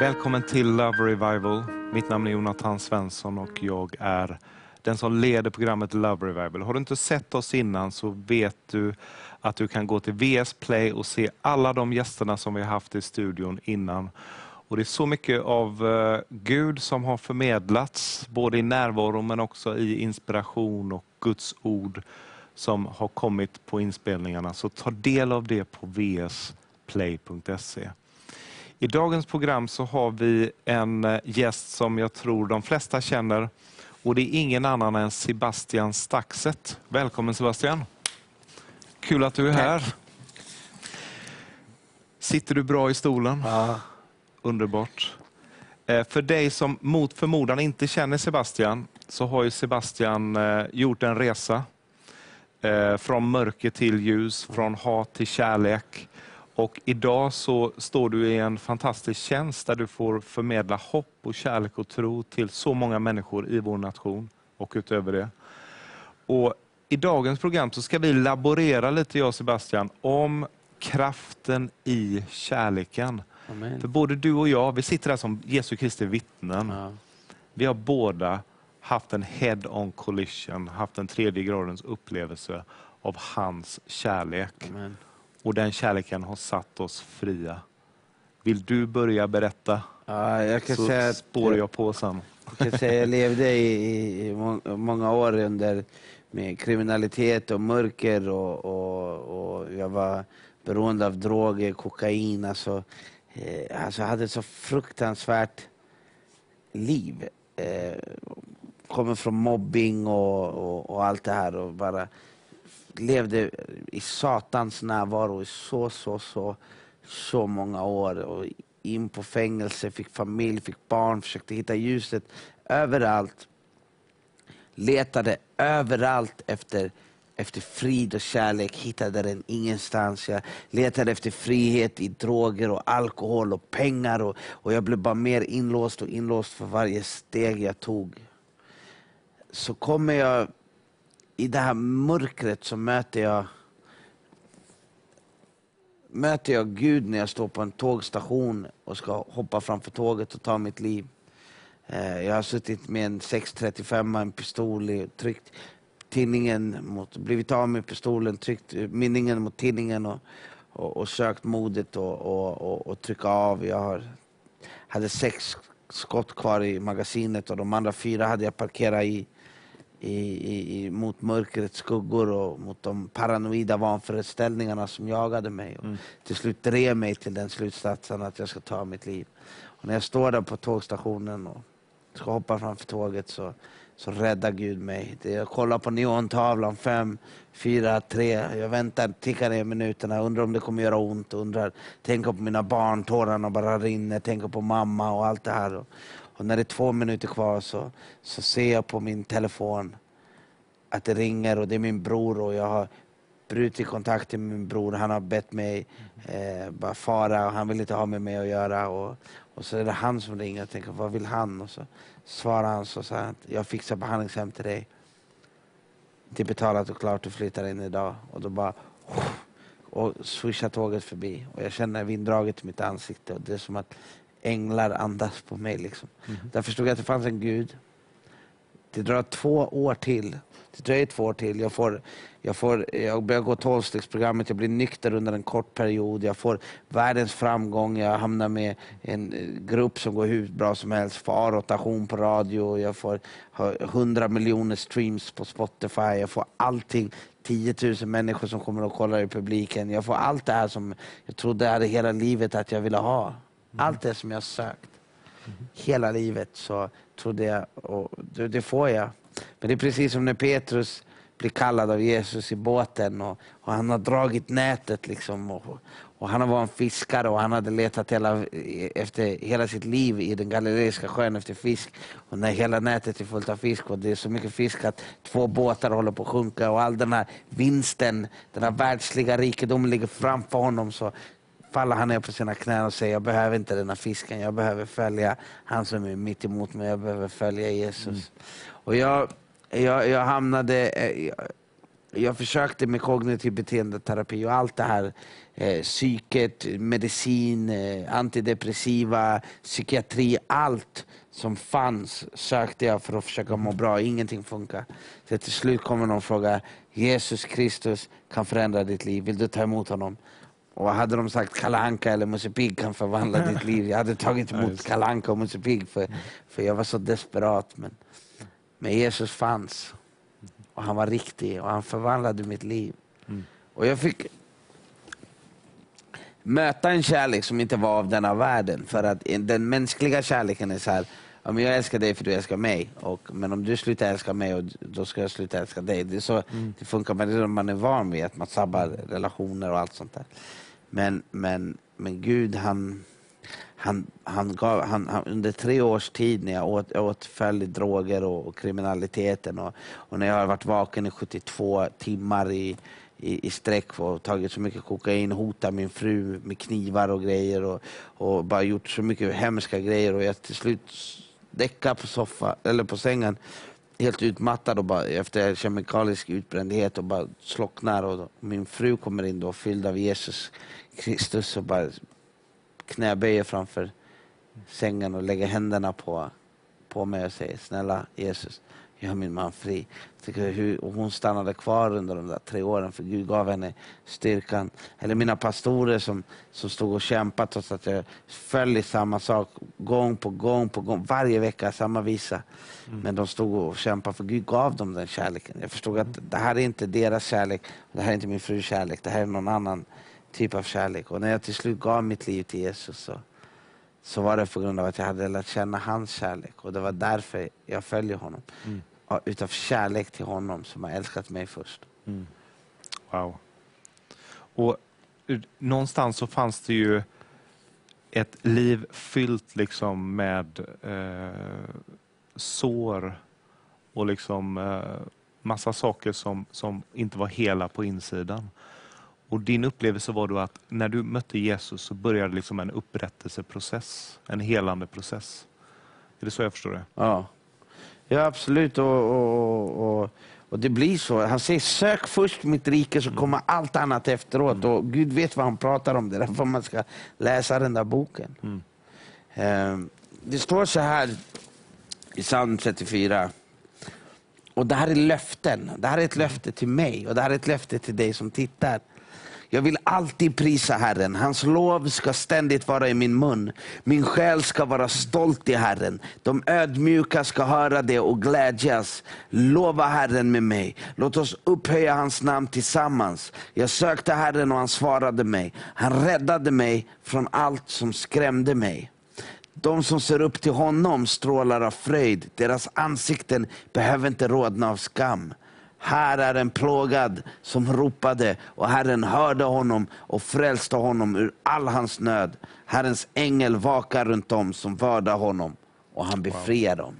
Välkommen till Love Revival. Mitt namn är Jonathan Svensson och jag är den som leder programmet Love Revival. Har du inte sett oss innan så vet du att du kan gå till VS Play och se alla de gästerna som vi har haft i studion innan. Och Det är så mycket av eh, Gud som har förmedlats, både i närvaro men också i inspiration och Guds ord som har kommit på inspelningarna. Så ta del av det på vsplay.se. I dagens program så har vi en eh, gäst som jag tror de flesta känner och det är ingen annan än Sebastian Staxet. Välkommen Sebastian! Kul att du är här. Sitter du bra i stolen? Ja. Underbart. Eh, för dig som mot förmodan inte känner Sebastian, så har ju Sebastian eh, gjort en resa. Från mörker till ljus, från hat till kärlek. Och idag så står du i en fantastisk tjänst där du får förmedla hopp och kärlek och tro till så många människor i vår nation och utöver det. Och I dagens program så ska vi laborera lite, jag och Sebastian, om kraften i kärleken. Amen. För både du och jag, vi sitter här som Jesu Kristi vittnen. Ja. Vi har båda haft en head-on collision, haft en tredje gradens upplevelse av hans kärlek. Amen. Och den kärleken har satt oss fria. Vill du börja berätta? Ja, jag kan så säga att spår jag på sen. jag, kan säga, jag levde i, i må- många år under med kriminalitet och mörker och, och, och jag var beroende av droger, kokain. Alltså, eh, alltså jag hade ett så fruktansvärt liv. Eh, kommer från mobbing och, och, och allt det här och bara levde i satans närvaro i så, så, så, så många år. Och in på fängelse, fick familj, fick barn, försökte hitta ljuset överallt. Letade överallt efter, efter frid och kärlek, hittade den ingenstans. Jag letade efter frihet i droger och alkohol och pengar. Och, och jag blev bara mer inlåst och inlåst för varje steg jag tog. Så kommer jag i det här mörkret så möter jag möter jag Gud när jag står på en tågstation och ska hoppa framför tåget och ta mitt liv. Eh, jag har suttit med en 635 en pistol, tryckt tinningen mot, blivit av med pistolen, tryckt minningen mynningen mot tinningen och, och, och sökt modet och, och, och, och trycka av. Jag har, hade sex skott kvar i magasinet och de andra fyra hade jag parkerat i, i, i, mot mörkrets skuggor och mot de paranoida vanföreställningarna som jagade mig. Och Till slut drev mig till den slutsatsen att jag ska ta mitt liv. Och när jag står där på tågstationen och ska hoppa framför tåget så, så räddar Gud mig. Jag kollar på neontavlan, fem, fyra, tre. Jag väntar, tickar ner minuterna, undrar om det kommer göra ont. Undrar, tänker på mina barn, tårarna bara rinner. Tänker på mamma och allt det här. Och, och när det är två minuter kvar så, så ser jag på min telefon att det ringer och det är min bror och jag har brutit kontakten med min bror. Han har bett mig eh, bara fara och han vill inte ha med mig att göra. Och, och så är det han som ringer och tänker, vad vill han? Och så svarar han så säger han, jag fixar behandlingshem till dig. Det är betalat och klart, du flyttar in idag. Och då bara och swishar tåget förbi. Och jag känner vinddraget i mitt ansikte och det är som att änglar andas på mig. Liksom. Där förstod jag att det fanns en gud. Det drar två år till. Det dröjer två år till. Jag, får, jag, får, jag börjar gå tolvstegsprogrammet, jag blir nykter under en kort period. Jag får världens framgång, jag hamnar med en eh, grupp som går hur bra som helst. Får A-rotation på radio, jag får ha 100 miljoner streams på Spotify. Jag får allting. 10 000 människor som kommer och kollar i publiken. Jag får allt det här som jag trodde hela livet att jag ville ha. Allt det som jag sökt hela livet så trodde jag, och det, det får jag. Men det är precis som när Petrus blir kallad av Jesus i båten och, och han har dragit nätet liksom. Och, och han var en fiskare och han hade letat hela, efter hela sitt liv i den galileiska sjön efter fisk. Och när hela nätet är fullt av fisk och det är så mycket fisk att två båtar håller på att sjunka och all den här vinsten, den här världsliga rikedomen ligger framför honom så faller han ner på sina knän och säger jag behöver inte den här fisken, jag behöver följa han som är mitt emot mig, jag behöver följa Jesus. Och jag, jag, jag hamnade, eh, jag, jag försökte med kognitiv beteendeterapi och allt det här. Eh, psyket, medicin, eh, antidepressiva, psykiatri, allt som fanns sökte jag för att försöka må bra. Ingenting funkar. Så till slut kommer någon och frågar, Jesus Kristus kan förändra ditt liv. Vill du ta emot honom? Och hade de sagt Kalanka eller Musse Pigg kan förvandla ditt liv. Jag hade tagit emot Kalanka och Musse Pigg för, för jag var så desperat. Men, men Jesus fanns. Och han var riktig och han förvandlade mitt liv. Mm. Och jag fick möta en kärlek som inte var av denna världen. För att den mänskliga kärleken är så här, ja, men jag älskar dig för du älskar mig. Och, men om du slutar älska mig, och då ska jag sluta älska dig. Det är så Mm. det funkar med det man är van vid, att man sabbar relationer och allt sånt där. Men, men, men Gud han, han, han gav, han, han, under tre års tid när jag åt, jag i droger och, och kriminaliteten och, och när jag har varit vaken i 72 timmar i, i, i sträck och tagit så mycket kokain, hotat min fru med knivar och grejer och, och bara gjort så mycket hemska grejer och jag till slut däcka på, soffa, eller på sängen helt utmattad och bara, efter kemikalisk utbrändhet och bara slocknar. Och då, min fru kommer in då fylld av Jesus Kristus och bara knäböjer framför sängen och lägger händerna på, på mig och säger snälla Jesus, gör min man fri. Hur, och hon stannade kvar under de där tre åren för Gud gav henne styrkan. Eller mina pastorer som, som stod och kämpade trots att jag föll i samma sak gång på gång på gång. Varje vecka samma visa. Men de stod och kämpade för Gud gav dem den kärleken. Jag förstod att det här är inte deras kärlek. Det här är inte min frus kärlek. Det här är någon annan typ av kärlek. Och när jag till slut gav mitt liv till Jesus så, så var det på grund av att jag hade lärt känna hans kärlek. Och det var därför jag följer honom. Mm. Utav kärlek till honom som har älskat mig först. Mm. Wow. Och någonstans så fanns det ju ett liv fyllt liksom med eh, sår och liksom eh, massa saker som, som inte var hela på insidan. Och din upplevelse var då att när du mötte Jesus så började liksom en upprättelseprocess, en helande process. Är det så jag förstår det? Ja, ja absolut. Och, och, och, och det blir så. Han säger sök först mitt rike så kommer allt annat efteråt. Och Gud vet vad han pratar om. Det är därför man ska läsa den där boken. Mm. Eh, Det står så här i psalm 34. Och det här är löften. Det här är ett löfte till mig och det här är ett löfte till dig som tittar. Jag vill alltid prisa Herren. Hans lov ska ständigt vara i min mun. Min själ ska vara stolt i Herren. De ödmjuka ska höra det och glädjas. Lova Herren med mig. Låt oss upphöja hans namn tillsammans. Jag sökte Herren och han svarade mig. Han räddade mig från allt som skrämde mig. De som ser upp till honom strålar av fröjd. Deras ansikten behöver inte rodna av skam. Här är en plågad som ropade och Herren hörde honom och frälste honom ur all hans nöd. Herrens ängel vakar runt om som vördar honom och han befriar dem.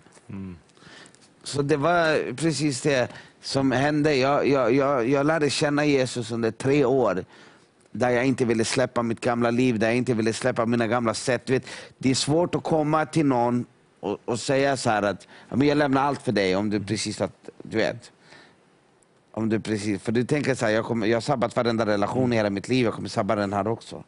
Så det var precis det som hände. Jag, jag, jag, jag lärde känna Jesus under tre år där jag inte ville släppa mitt gamla liv, där jag inte ville släppa mina gamla sätt. Vet, det är svårt att komma till någon och, och säga så här att jag lämnar allt för dig om du precis att, du vet. Om du precis, för du tänker så här, jag, kommer, jag har sabbat varenda relation i hela mitt liv, jag kommer sabba den här också.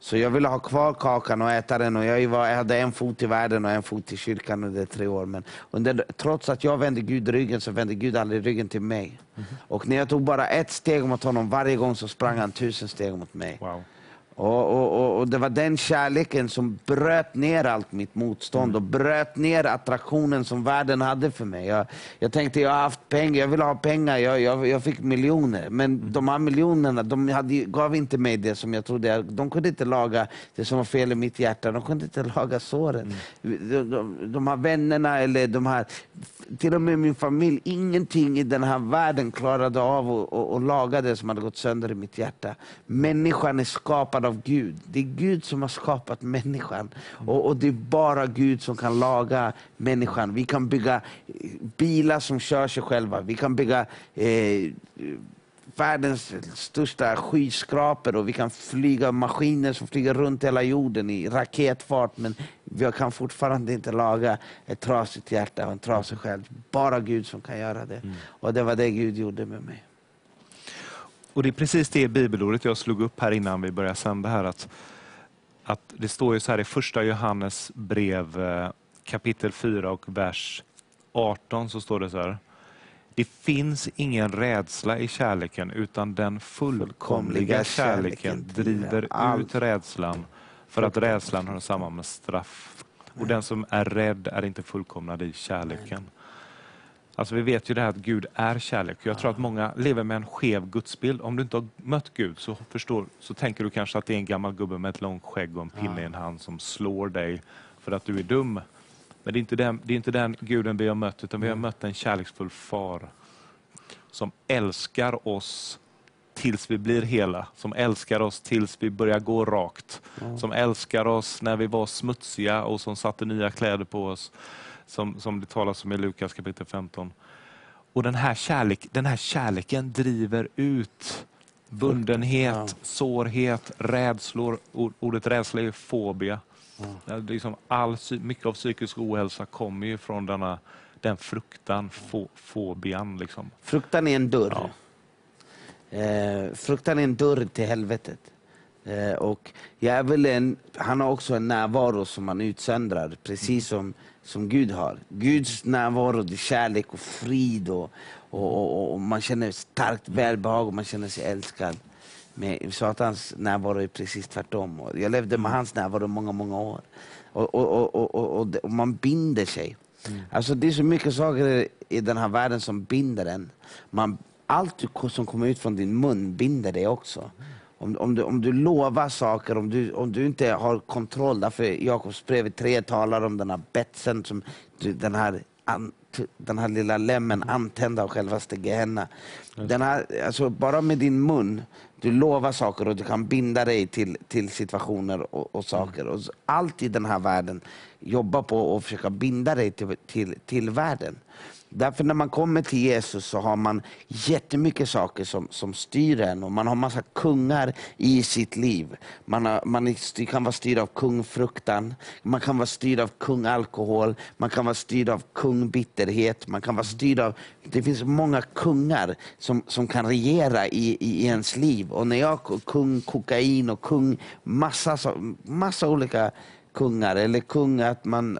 Så jag ville ha kvar kakan och äta den och jag, var, jag hade en fot i världen och en fot i kyrkan under tre år. Men under, trots att jag vände Gud ryggen så vände Gud aldrig ryggen till mig. Och när jag tog bara ett steg mot honom varje gång så sprang han tusen steg mot mig. Wow. Och, och, och, och Det var den kärleken som bröt ner allt mitt motstånd och bröt ner attraktionen som världen hade för mig. Jag, jag tänkte, jag har haft pengar, jag vill ha pengar, jag, jag, jag fick miljoner. Men de här miljonerna de hade, gav inte mig det som jag trodde. De kunde inte laga det som var fel i mitt hjärta, de kunde inte laga såren. De, de, de här vännerna, eller de här, till och med min familj, ingenting i den här världen klarade av att, och, och laga det som hade gått sönder i mitt hjärta. Människan är skapad av Gud. Det är Gud som har skapat människan. Och, och det är bara Gud som kan laga människan. Vi kan bygga bilar som kör sig själva. Vi kan bygga eh, världens största skyskrapor och vi kan flyga maskiner som flyger runt hela jorden i raketfart. Men vi kan fortfarande inte laga ett trasigt hjärta och en trasig själ. Bara Gud som kan göra det. Och det var det Gud gjorde med mig. Och Det är precis det bibelordet jag slog upp här innan vi började sända. här att, att Det står ju så här i första Johannes brev eh, kapitel 4 och vers 18 så står det så här. Det finns ingen rädsla i kärleken utan den fullkomliga kärleken driver ut rädslan för att rädslan hör samman med straff. Och den som är rädd är inte fullkomnad i kärleken. Alltså vi vet ju det här att Gud är kärlek. Jag tror att många lever med en skev gudsbild. Om du inte har mött Gud så, förstår, så tänker du kanske att det är en gammal gubbe med ett långt skägg och en pinne i en hand som slår dig för att du är dum. Men det är inte den, det är inte den guden vi har mött, utan vi har mött en kärleksfull far som älskar oss tills vi blir hela, som älskar oss tills vi börjar gå rakt, mm. som älskar oss när vi var smutsiga och som satte nya kläder på oss, som, som det talas om i Lukas kapitel 15. Och den här, kärlek, den här kärleken driver ut bundenhet, ja. sårhet, rädslor. Ordet rädsla är fobia. Mm. Liksom all, mycket av psykisk ohälsa kommer ju från denna, den fruktan, fo, fobian. Liksom. Fruktan är en dörr. Ja. Eh, fruktan är en dörr till helvetet. Eh, och djävulen, han har också en närvaro som man utsöndrar, precis som, som Gud har. Guds närvaro, det är kärlek och frid och, och, och, och man känner starkt välbehag och man känner sig älskad. Med Satans närvaro är precis tvärtom. Jag levde med hans närvaro många, många år. Och, och, och, och, man binder sig. Mm. Alltså det är så mycket saker i den här världen som binder en. Man, allt som kommer ut från din mun binder dig också. Om, om, du, om du lovar saker, om du, om du inte har kontroll. Därför Jakobs brev 3 talar om den här betsen, som, den här den här lilla lämmen antända av självaste Gehenna. Den här, alltså bara med din mun, du lovar saker och du kan binda dig till, till situationer och, och saker. Och allt i den här världen jobbar på att försöka binda dig till, till, till världen. Därför när man kommer till Jesus så har man jättemycket saker som, som styr en och man har massa kungar i sitt liv. Man, har, man kan vara styrd av kungfruktan, man kan vara styrd av kungalkohol, man kan vara styrd av kungbitterhet, man kan vara styrd av... Det finns många kungar som, som kan regera i, i ens liv. Och när jag kung kokain och kung massa, massa olika kungar, eller kung att man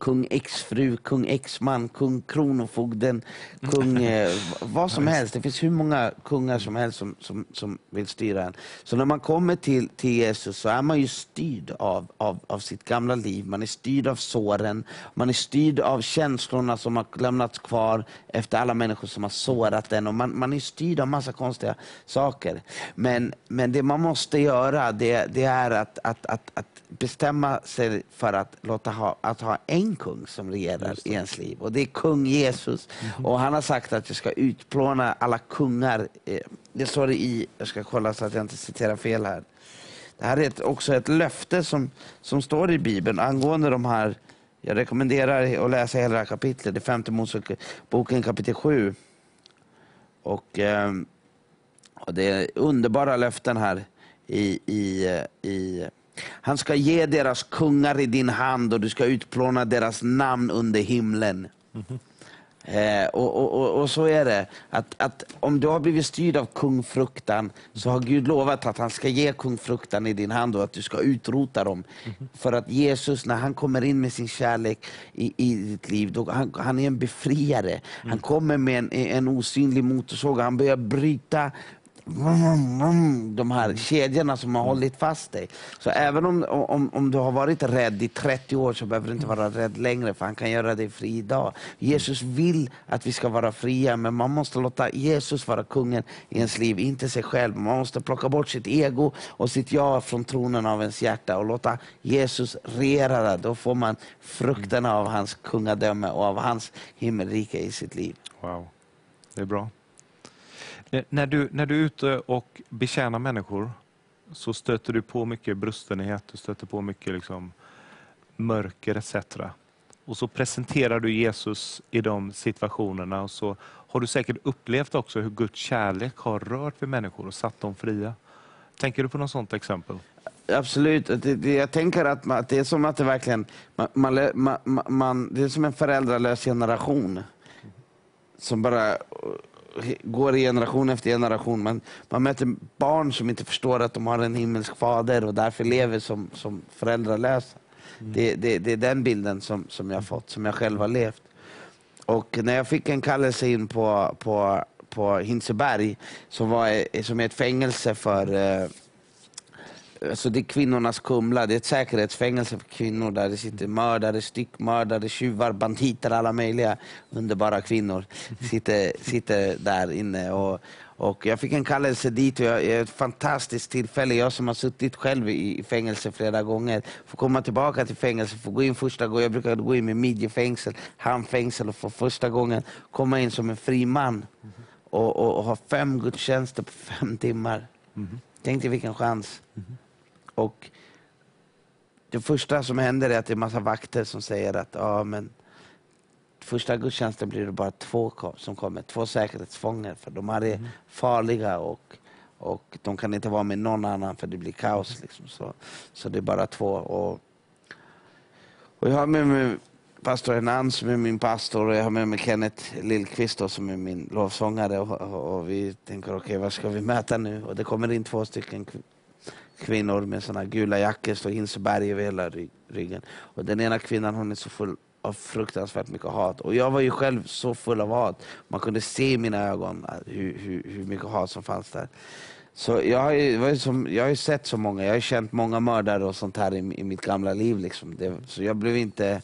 kung X-fru, kung X-man, kung Kronofogden, kung eh, vad som helst. Det finns hur många kungar som helst som, som, som vill styra en. Så när man kommer till, till Jesus så är man ju styrd av, av, av sitt gamla liv. Man är styrd av såren, man är styrd av känslorna som har lämnats kvar efter alla människor som har sårat en. Och man, man är styrd av massa konstiga saker. Men, men det man måste göra det, det är att, att, att, att bestämma sig för att, låta ha, att ha en kung som regerar i ens liv. Och det är kung Jesus. Mm. Och han har sagt att jag ska utplåna alla kungar. Eh, det står det i, jag ska kolla så att jag inte citerar fel här. Det här är ett, också ett löfte som, som står i Bibeln angående de här jag rekommenderar att läsa hela det här kapitlet, det femte Moseboken kapitel 7. Och, eh, och det är underbara löften här i, i, i han ska ge deras kungar i din hand och du ska utplåna deras namn under himlen. Mm -hmm. Eh, och, och, och, och, så är det, att, att om du har blivit styrd av kungfruktan så har Gud lovat att han ska ge kungfruktan i din hand och att du ska utrota dem. Mm -hmm. För att Jesus, när han kommer in med sin kärlek i, i ditt liv, då, han, han är en befriare. Mm. Han kommer med en, en osynlig motorsåg, han börjar bryta de här kedjorna som har hållit fast dig. Så även om, om, om du har varit rädd i 30 år så behöver du inte vara rädd längre för han kan göra dig fri idag. Jesus vill att vi ska vara fria men man måste låta Jesus vara kungen i ens liv, inte sig själv. Man måste plocka bort sitt ego och sitt jag från tronen av ens hjärta och låta Jesus regera där. Då får man frukterna av hans kungadöme och av hans himmelrike i sitt liv. Wow, det är bra. Eh, när du, när du är ute och betjänar människor så stöter du på mycket brustenhet, du stöter på mycket liksom mörker etc. Och så presenterar du Jesus i de situationerna och så har du säkert upplevt också hur Guds kärlek har rört vid människor och satt dem fria. Tänker du på något sådant exempel? Absolut. Jag tänker att, det är som att det verkligen, man, man, man, det är som en föräldralös generation som bara går i generation efter generation. Man, man möter barn som inte förstår att de har en himmelsk fader och därför lever som, som föräldralösa. Mm. Det, det, det är den bilden som, som jag har fått, som jag själv har levt. Och när jag fick en kallelse in på, på, på Hinseberg, som, var, som är ett fängelse för eh, Alltså det är kvinnornas Kumla, det är ett säkerhetsfängelse för kvinnor där det sitter mördare, styckmördare, tjuvar, banditer, alla möjliga underbara kvinnor sitter, sitter där inne. Och, och jag fick en kallelse dit och jag, ett fantastiskt tillfälle. Jag som har suttit själv i, fängelse flera gånger, får komma tillbaka till fängelse, får gå in första gången. Jag brukar gå in med midjefängsel, handfängsel och få första gången komma in som en fri man och, och, och ha fem gudstjänster på fem timmar. Mm. Tänk dig vilken chans. Mm. Och det första som händer är att det är massa vakter som säger att ja, men första gudstjänsten blir det bara två som kommer, två säkerhetsfångar för de här är mm. farliga och, och de kan inte vara med någon annan för det blir kaos. Liksom. Så, så det är bara två. Och, och jag har med mig pastor Hernand som är min pastor och jag har med mig Kenneth Lillqvist som är min lovsångare och, och, och vi tänker okej okay, vad ska vi möta nu? Och det kommer in två stycken kvinnor med såna gula jackor, står Hinseberg över hela ryggen. Och den ena kvinnan hon är så full av fruktansvärt mycket hat. Och jag var ju själv så full av hat. Man kunde se i mina ögon hur, hur, hur mycket hat som fanns där. Så jag har, ju, som, jag har ju sett så många, jag har känt många mördare och sånt här i, i mitt gamla liv. Liksom. Det, så jag blev inte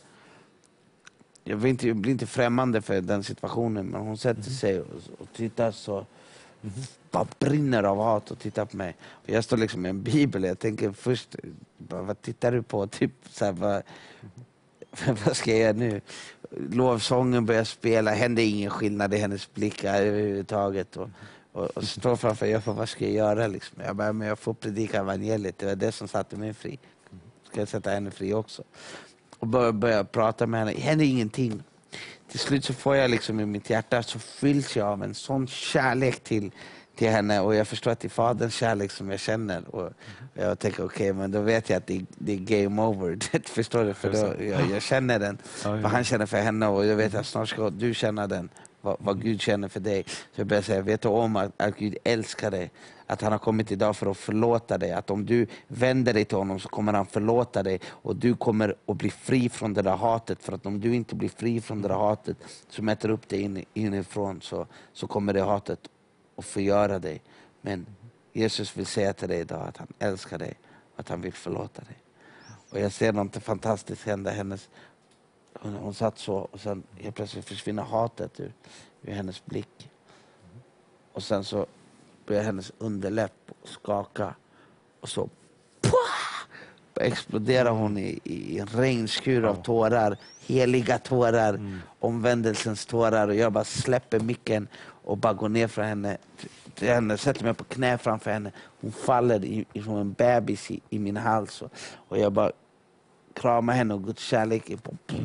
jag blir inte, jag blir inte främmande för den situationen, men hon sätter mm. sig och, och tittar så bara brinner av hat och tittar på mig. Och jag står liksom med en bibel och jag tänker först, bara, vad tittar du på? Typ, så här, vad, vad ska jag göra nu? Lovsången börjar spela, hände ingen skillnad i hennes blickar överhuvudtaget. Och, och, och står framför jag, vad ska jag göra? Liksom. Jag bara, men jag får predika evangeliet, det var det som satte mig fri. Ska jag sätta henne fri också? Och börjar börja prata med henne, det händer ingenting till slut så får jag liksom i mitt hjärta så fylls jag av en sån kärlek till, till henne och jag förstår att det är faderns kärlek som jag känner. Och jag tänker okej, okay, men då vet jag att det, det är game over. förstår du? För då, jag, jag känner den, vad han känner för henne och jag vet att snart ska du känna den, vad, vad Gud känner för dig. Så jag börjar säga, vet du om att, att Gud älskar dig? att han har kommit idag för att förlåta dig. Att om du vänder dig till honom så kommer han förlåta dig och du kommer att bli fri från det där hatet. För att om du inte blir fri från det där hatet som äter upp dig in, inifrån så, så kommer det hatet att förgöra dig. Men Jesus vill säga till dig idag att han älskar dig och att han vill förlåta dig. Och jag ser något fantastiskt hända. Hennes, hon, hon satt så och sen helt plötsligt försvinner hatet ur, ur hennes blick. Och sen så börjar hennes underläpp skaka och så exploderar hon i, i en regnskur av tårar. Heliga tårar, mm. omvändelsens tårar. Och jag bara släpper micken och bara går ner för henne, till henne sätter mig på knä framför henne. Hon faller i, som en bebis i, i min hals. Och, och jag bara kramar henne och Guds kärlek är på mm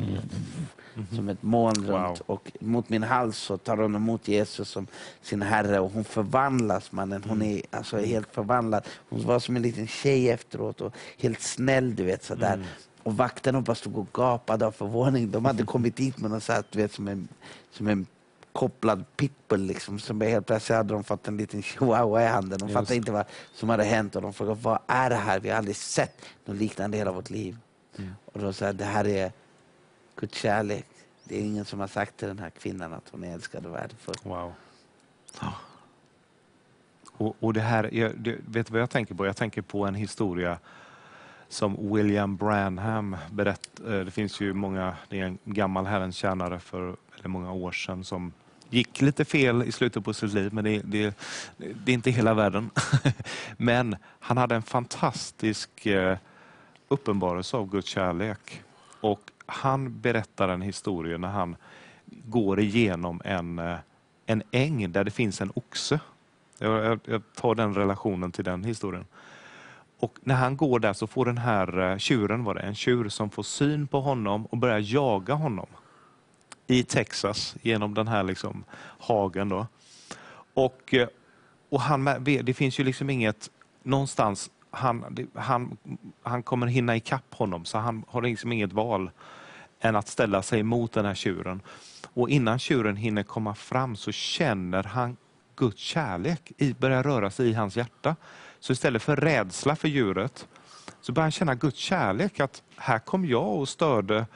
-hmm. som ett moln runt. Wow. Och mot min hals så tar hon emot Jesus som sin Herre och hon förvandlas mannen. Hon är alltså helt förvandlad. Hon var som en liten tjej efteråt och helt snäll du vet sådär. Mm. Och vakterna bara stod och gapade av förvåning. De hade kommit dit med något så du vet, som en, som en kopplad pitbull. Liksom, som helt plötsligt hade de fått en liten chihuahua i handen. De fattade inte vad som hade hänt och de frågade vad är det här? Vi har aldrig sett något liknande i hela vårt liv. Mm. Och de sa det här är Guds kärlek. Det är ingen som har sagt till den här kvinnan att hon är älskad och värdefull. Wow. Och, och det här, jag, det, vet du vad jag tänker på? Jag tänker på en historia som William Branham berättade. Eh, det finns ju många, det är en gammal Herrens tjänare för väldigt många år sedan som gick lite fel i slutet på sitt liv, men det, det, det är inte hela världen. men han hade en fantastisk eh, uppenbarelse av Guds kärlek. Och han berättar en historia när han går igenom en, eh, en äng där det finns en oxe. Jag, jag, tar den relationen till den historien. Och när han går där så får den här eh, tjuren, var det, en tjur som får syn på honom och börjar jaga honom i Texas genom den här liksom hagen. Då. Och, eh, och han, det finns ju liksom inget någonstans han, han, han kommer hinna ikapp honom, så han har liksom inget val än att ställa sig mot den här tjuren. Och innan tjuren hinner komma fram så känner han Guds kärlek i, börjar röra sig i hans hjärta. Så istället för rädsla för djuret så börjar han känna Guds kärlek. Att här kom jag och störde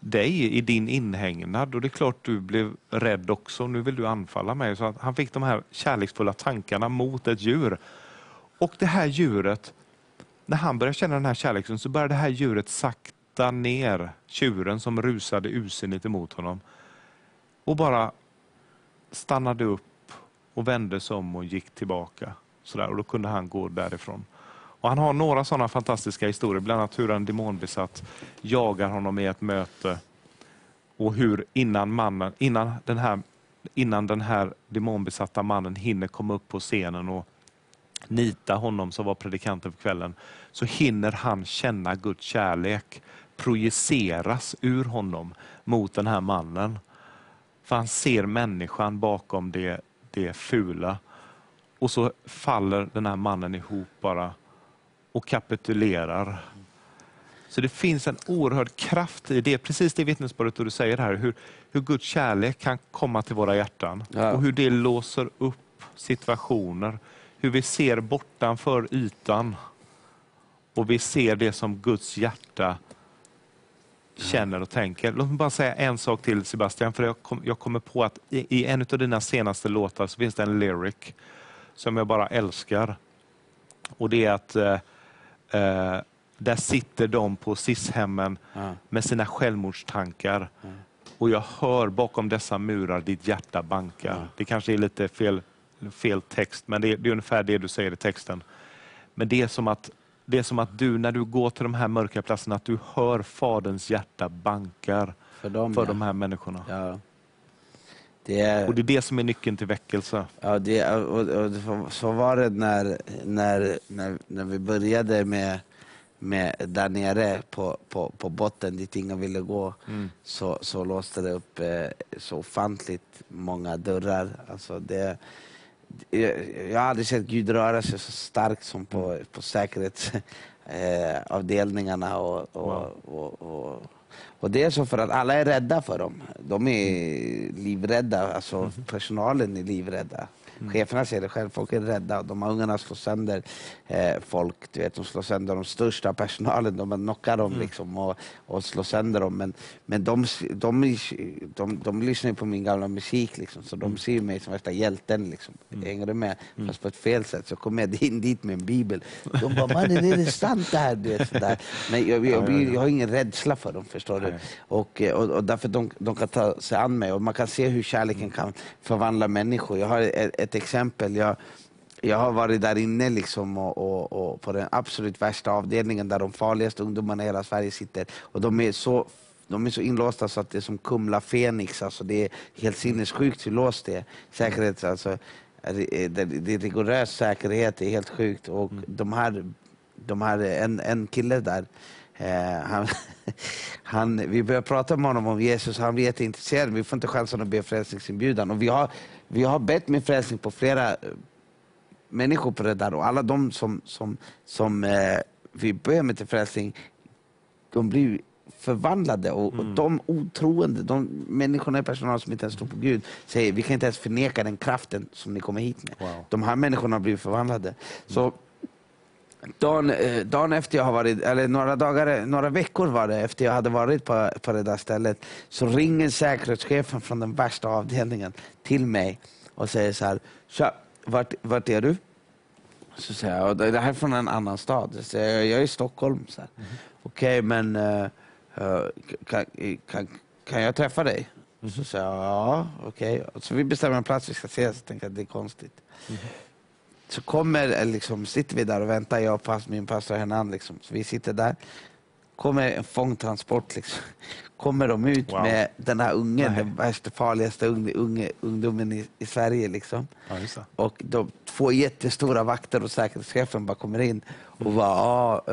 dig i din inhägnad och det är klart du blev rädd också. Nu vill du anfalla mig. Så han fick de här kärleksfulla tankarna mot ett djur. Och det här djuret, när han började känna den här kärleken så började det här djuret sakta ner tjuren som rusade usinnigt emot honom. Och bara stannade upp och vände sig om och gick tillbaka. Sådär, och då kunde han gå därifrån. Och han har några sådana fantastiska historier, bland annat hur en demonbesatt jagar honom i ett möte och hur innan, mannen, innan, den, här, innan den här demonbesatta mannen hinner komma upp på scenen och nita honom som var predikanten för kvällen, så hinner han känna Guds kärlek projiceras ur honom mot den här mannen. För han ser människan bakom det, det fula. Och så faller den här mannen ihop bara och kapitulerar. Så det finns en oerhörd kraft i det. Precis det vittnesbördet du säger här, hur, hur Guds kärlek kan komma till våra hjärtan Ja. och hur det låser upp situationer. Hur vi ser bortanför ytan och vi ser det som Guds hjärta känner och tänker. Låt mig bara säga en sak till Sebastian, för jag, kom, jag kommer på att i, i en av dina senaste låtar så finns det en lyric som jag bara älskar. Och det är att eh, eh, där sitter de på SIS-hemmen med sina självmordstankar. Och jag hör bakom dessa murar ditt hjärta banka. Ja. Det kanske är lite fel, fel text, men det är, det är ungefär det du säger i texten. Men det är som att det är som att du, när du går till de här mörka platserna, att du hör Faderns hjärta bankar För dem, för ja. de här människorna. Ja. Det är, Och det är det som är nyckeln till väckelse. ja, det, är- och, och, så- var det när, när, när, när vi började med, med där nere på, på, på botten dit ingen ville gå. Mm. så, så låste det upp eh, så ofantligt många dörrar. Alltså det, jag, har aldrig sett Gud röra sig så starkt som på, på säkerhetsavdelningarna. Eh, och, och, och, och, och det är så för att alla är rädda för dem. De är livrädda, alltså personalen är livrädda. Cheferna säger det själv, folk är rädda. De här ungarna slår sönder eh, folk. Du vet, de slår sönder de största personalen, de knockar dem liksom och, och slår sönder dem. Men, men de, de, de, de, lyssnar på min gamla musik, liksom, så de ser ju mig som värsta hjälten. Liksom. Hänger du med? Fast på ett fel sätt. Så kommer jag in dit med en bibel. De bara, mannen är det sant det här? Du vet, sådär. Men jag, jag, jag, jag har ingen rädsla för dem, förstår du? Och, eh, och, och därför de, de kan ta sig an mig och man kan se hur kärleken kan förvandla människor. Jag har ett, ett exempel. Jag, jag har varit där inne liksom och, och, och på den absolut värsta avdelningen där de farligaste ungdomarna i hela Sverige sitter. Och de är så de är så inlåsta så att det är som Kumla Fenix. Alltså det är helt sinnessjukt hur låst det är. Säkerhet, alltså, det, är rigorös säkerhet, det är helt sjukt. Och de här, de här, en, en kille där, Eh, han, han, vi börjar prata med honom om Jesus, han blir jätteintresserad. Vi får inte chansen att be frälsningsinbjudan. Och vi, har, vi har bett med frälsning på flera eh, människor på det där. Och alla de som, som, som eh, vi ber med till frälsning, de blir förvandlade. Och, och de otroende, de människorna i personalen som inte ens tror på Gud, säger vi kan inte ens förneka den kraften som ni kommer hit med. Wow. De här människorna blir förvandlade. Så dagen, eh, dagen efter jag har varit, eller några dagar, några veckor var det efter jag hade varit på, på det där stället, så ringer säkerhetschefen från den värsta avdelningen till mig och säger så här, Tja, vart, vart är du? Så säger jag, "Ja, det här är från en annan stad. Så säger jag, jag är i Stockholm. Så här. Okej, men eh, eh, kan, kan, kan jag träffa dig? Så säger jag, ja, okej. Så vi bestämmer en plats vi ska ses. Jag tänker att det är konstigt. Så kommer, eh, liksom, sitter vi där och väntar, jag och min pastor Hernan. Liksom. Så vi sitter där. Kommer en fångtransport. Liksom. Kommer de ut Wow. med den här ungen, Nej. den värsta farligaste unge, unge, ungdomen i, i Sverige. Liksom. Ja. Och de två jättestora vakter och säkerhetschefen bara kommer in och bara, ja,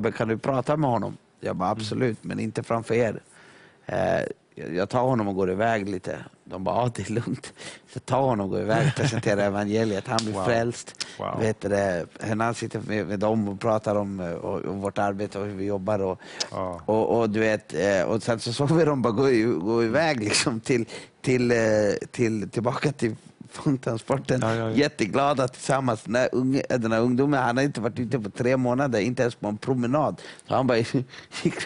uh, kan du prata med honom? Jag bara, absolut, men inte framför er. Eh, jag- tar honom och går iväg lite. De bara, ja det är lugnt. Så tar honom och går iväg och presenterar evangeliet. Han blir Wow. frälst. Wow. Vet du, det, han sitter med, med dem och pratar om eh, och, och vårt arbete och hur vi jobbar. Och, Ja. och, och, du vet, eh, och sen så såg vi dem bara gå, gå iväg liksom till, till, till, tillbaka till Fontänsporten Ja, ja, ja. jätteglada tillsammans. Den här, unge, den här ungdomen han har inte varit ute på tre månader, inte ens på en promenad. Så han bara gick,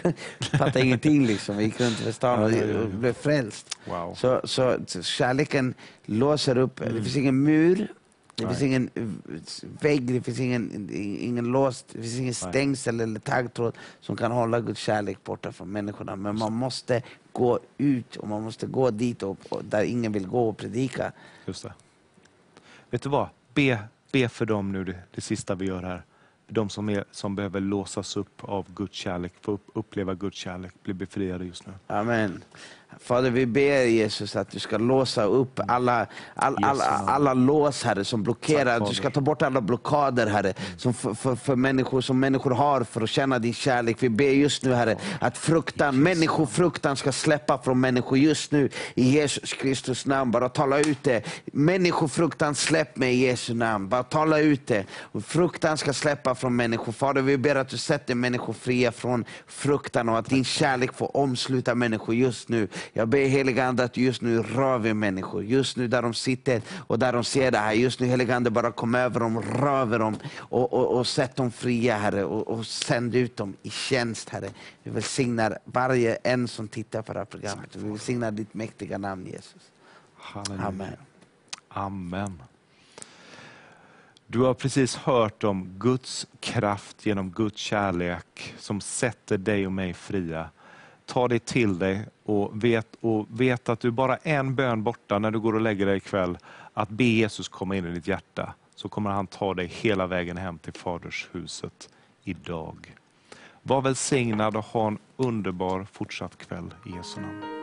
fattade ingenting liksom. gick runt för stan och, och blev frälst. Wow. Så, så, så kärleken låser upp. Det finns ingen mur, det finns ingen eh, vägg, det finns ingen, ingen lås, det finns ingen stängsel eller taggtråd som kan hålla Guds kärlek borta från människorna. Men man måste gå ut och man måste gå dit och, och där ingen vill gå och predika. Just det. Vet du vad? Be, be för dem nu, det, det sista vi gör här. De som, är, som behöver låsas upp av Guds kärlek, få uppleva Guds kärlek, bli befriade just nu. Amen. Fader, vi ber Jesus att du ska låsa upp alla, all, alla, alla lås, Herre, som blockerar. Tack, du ska ta bort alla blockader, Herre, som, för, för, för människor, som människor har för att känna din kärlek. Vi ber just nu, Herre, att fruktan, människofruktan ska släppa från människor just nu. I Jesus Kristus namn. Bara tala ut det. Människofruktan, släpp mig i Jesu namn. Bara tala ut det. Och fruktan ska släppa från människor. Fader, vi ber att du sätter människor fria från fruktan och att din kärlek får omsluta människor just nu. Jag ber heliga Ande att just nu rör vid människor. Just nu där de sitter och där de ser det här. Just nu heliga Ande bara kom över dem, rör över dem och, och, och sätt dem fria Herre. Och, och sänd ut dem i tjänst Herre. Vi välsignar varje en som tittar på det här programmet. Vi välsignar ditt mäktiga namn Jesus. Halleluja. Amen. Amen. Du har precis hört om Guds kraft genom Guds kärlek som sätter dig och mig fria. Ta det till dig och vet, och vet att du bara är en bön borta när du går och lägger dig ikväll. Att be Jesus komma in i ditt hjärta. Så kommer han ta dig hela vägen hem till Fadershuset idag. Var välsignad och ha en underbar fortsatt kväll i Jesu namn.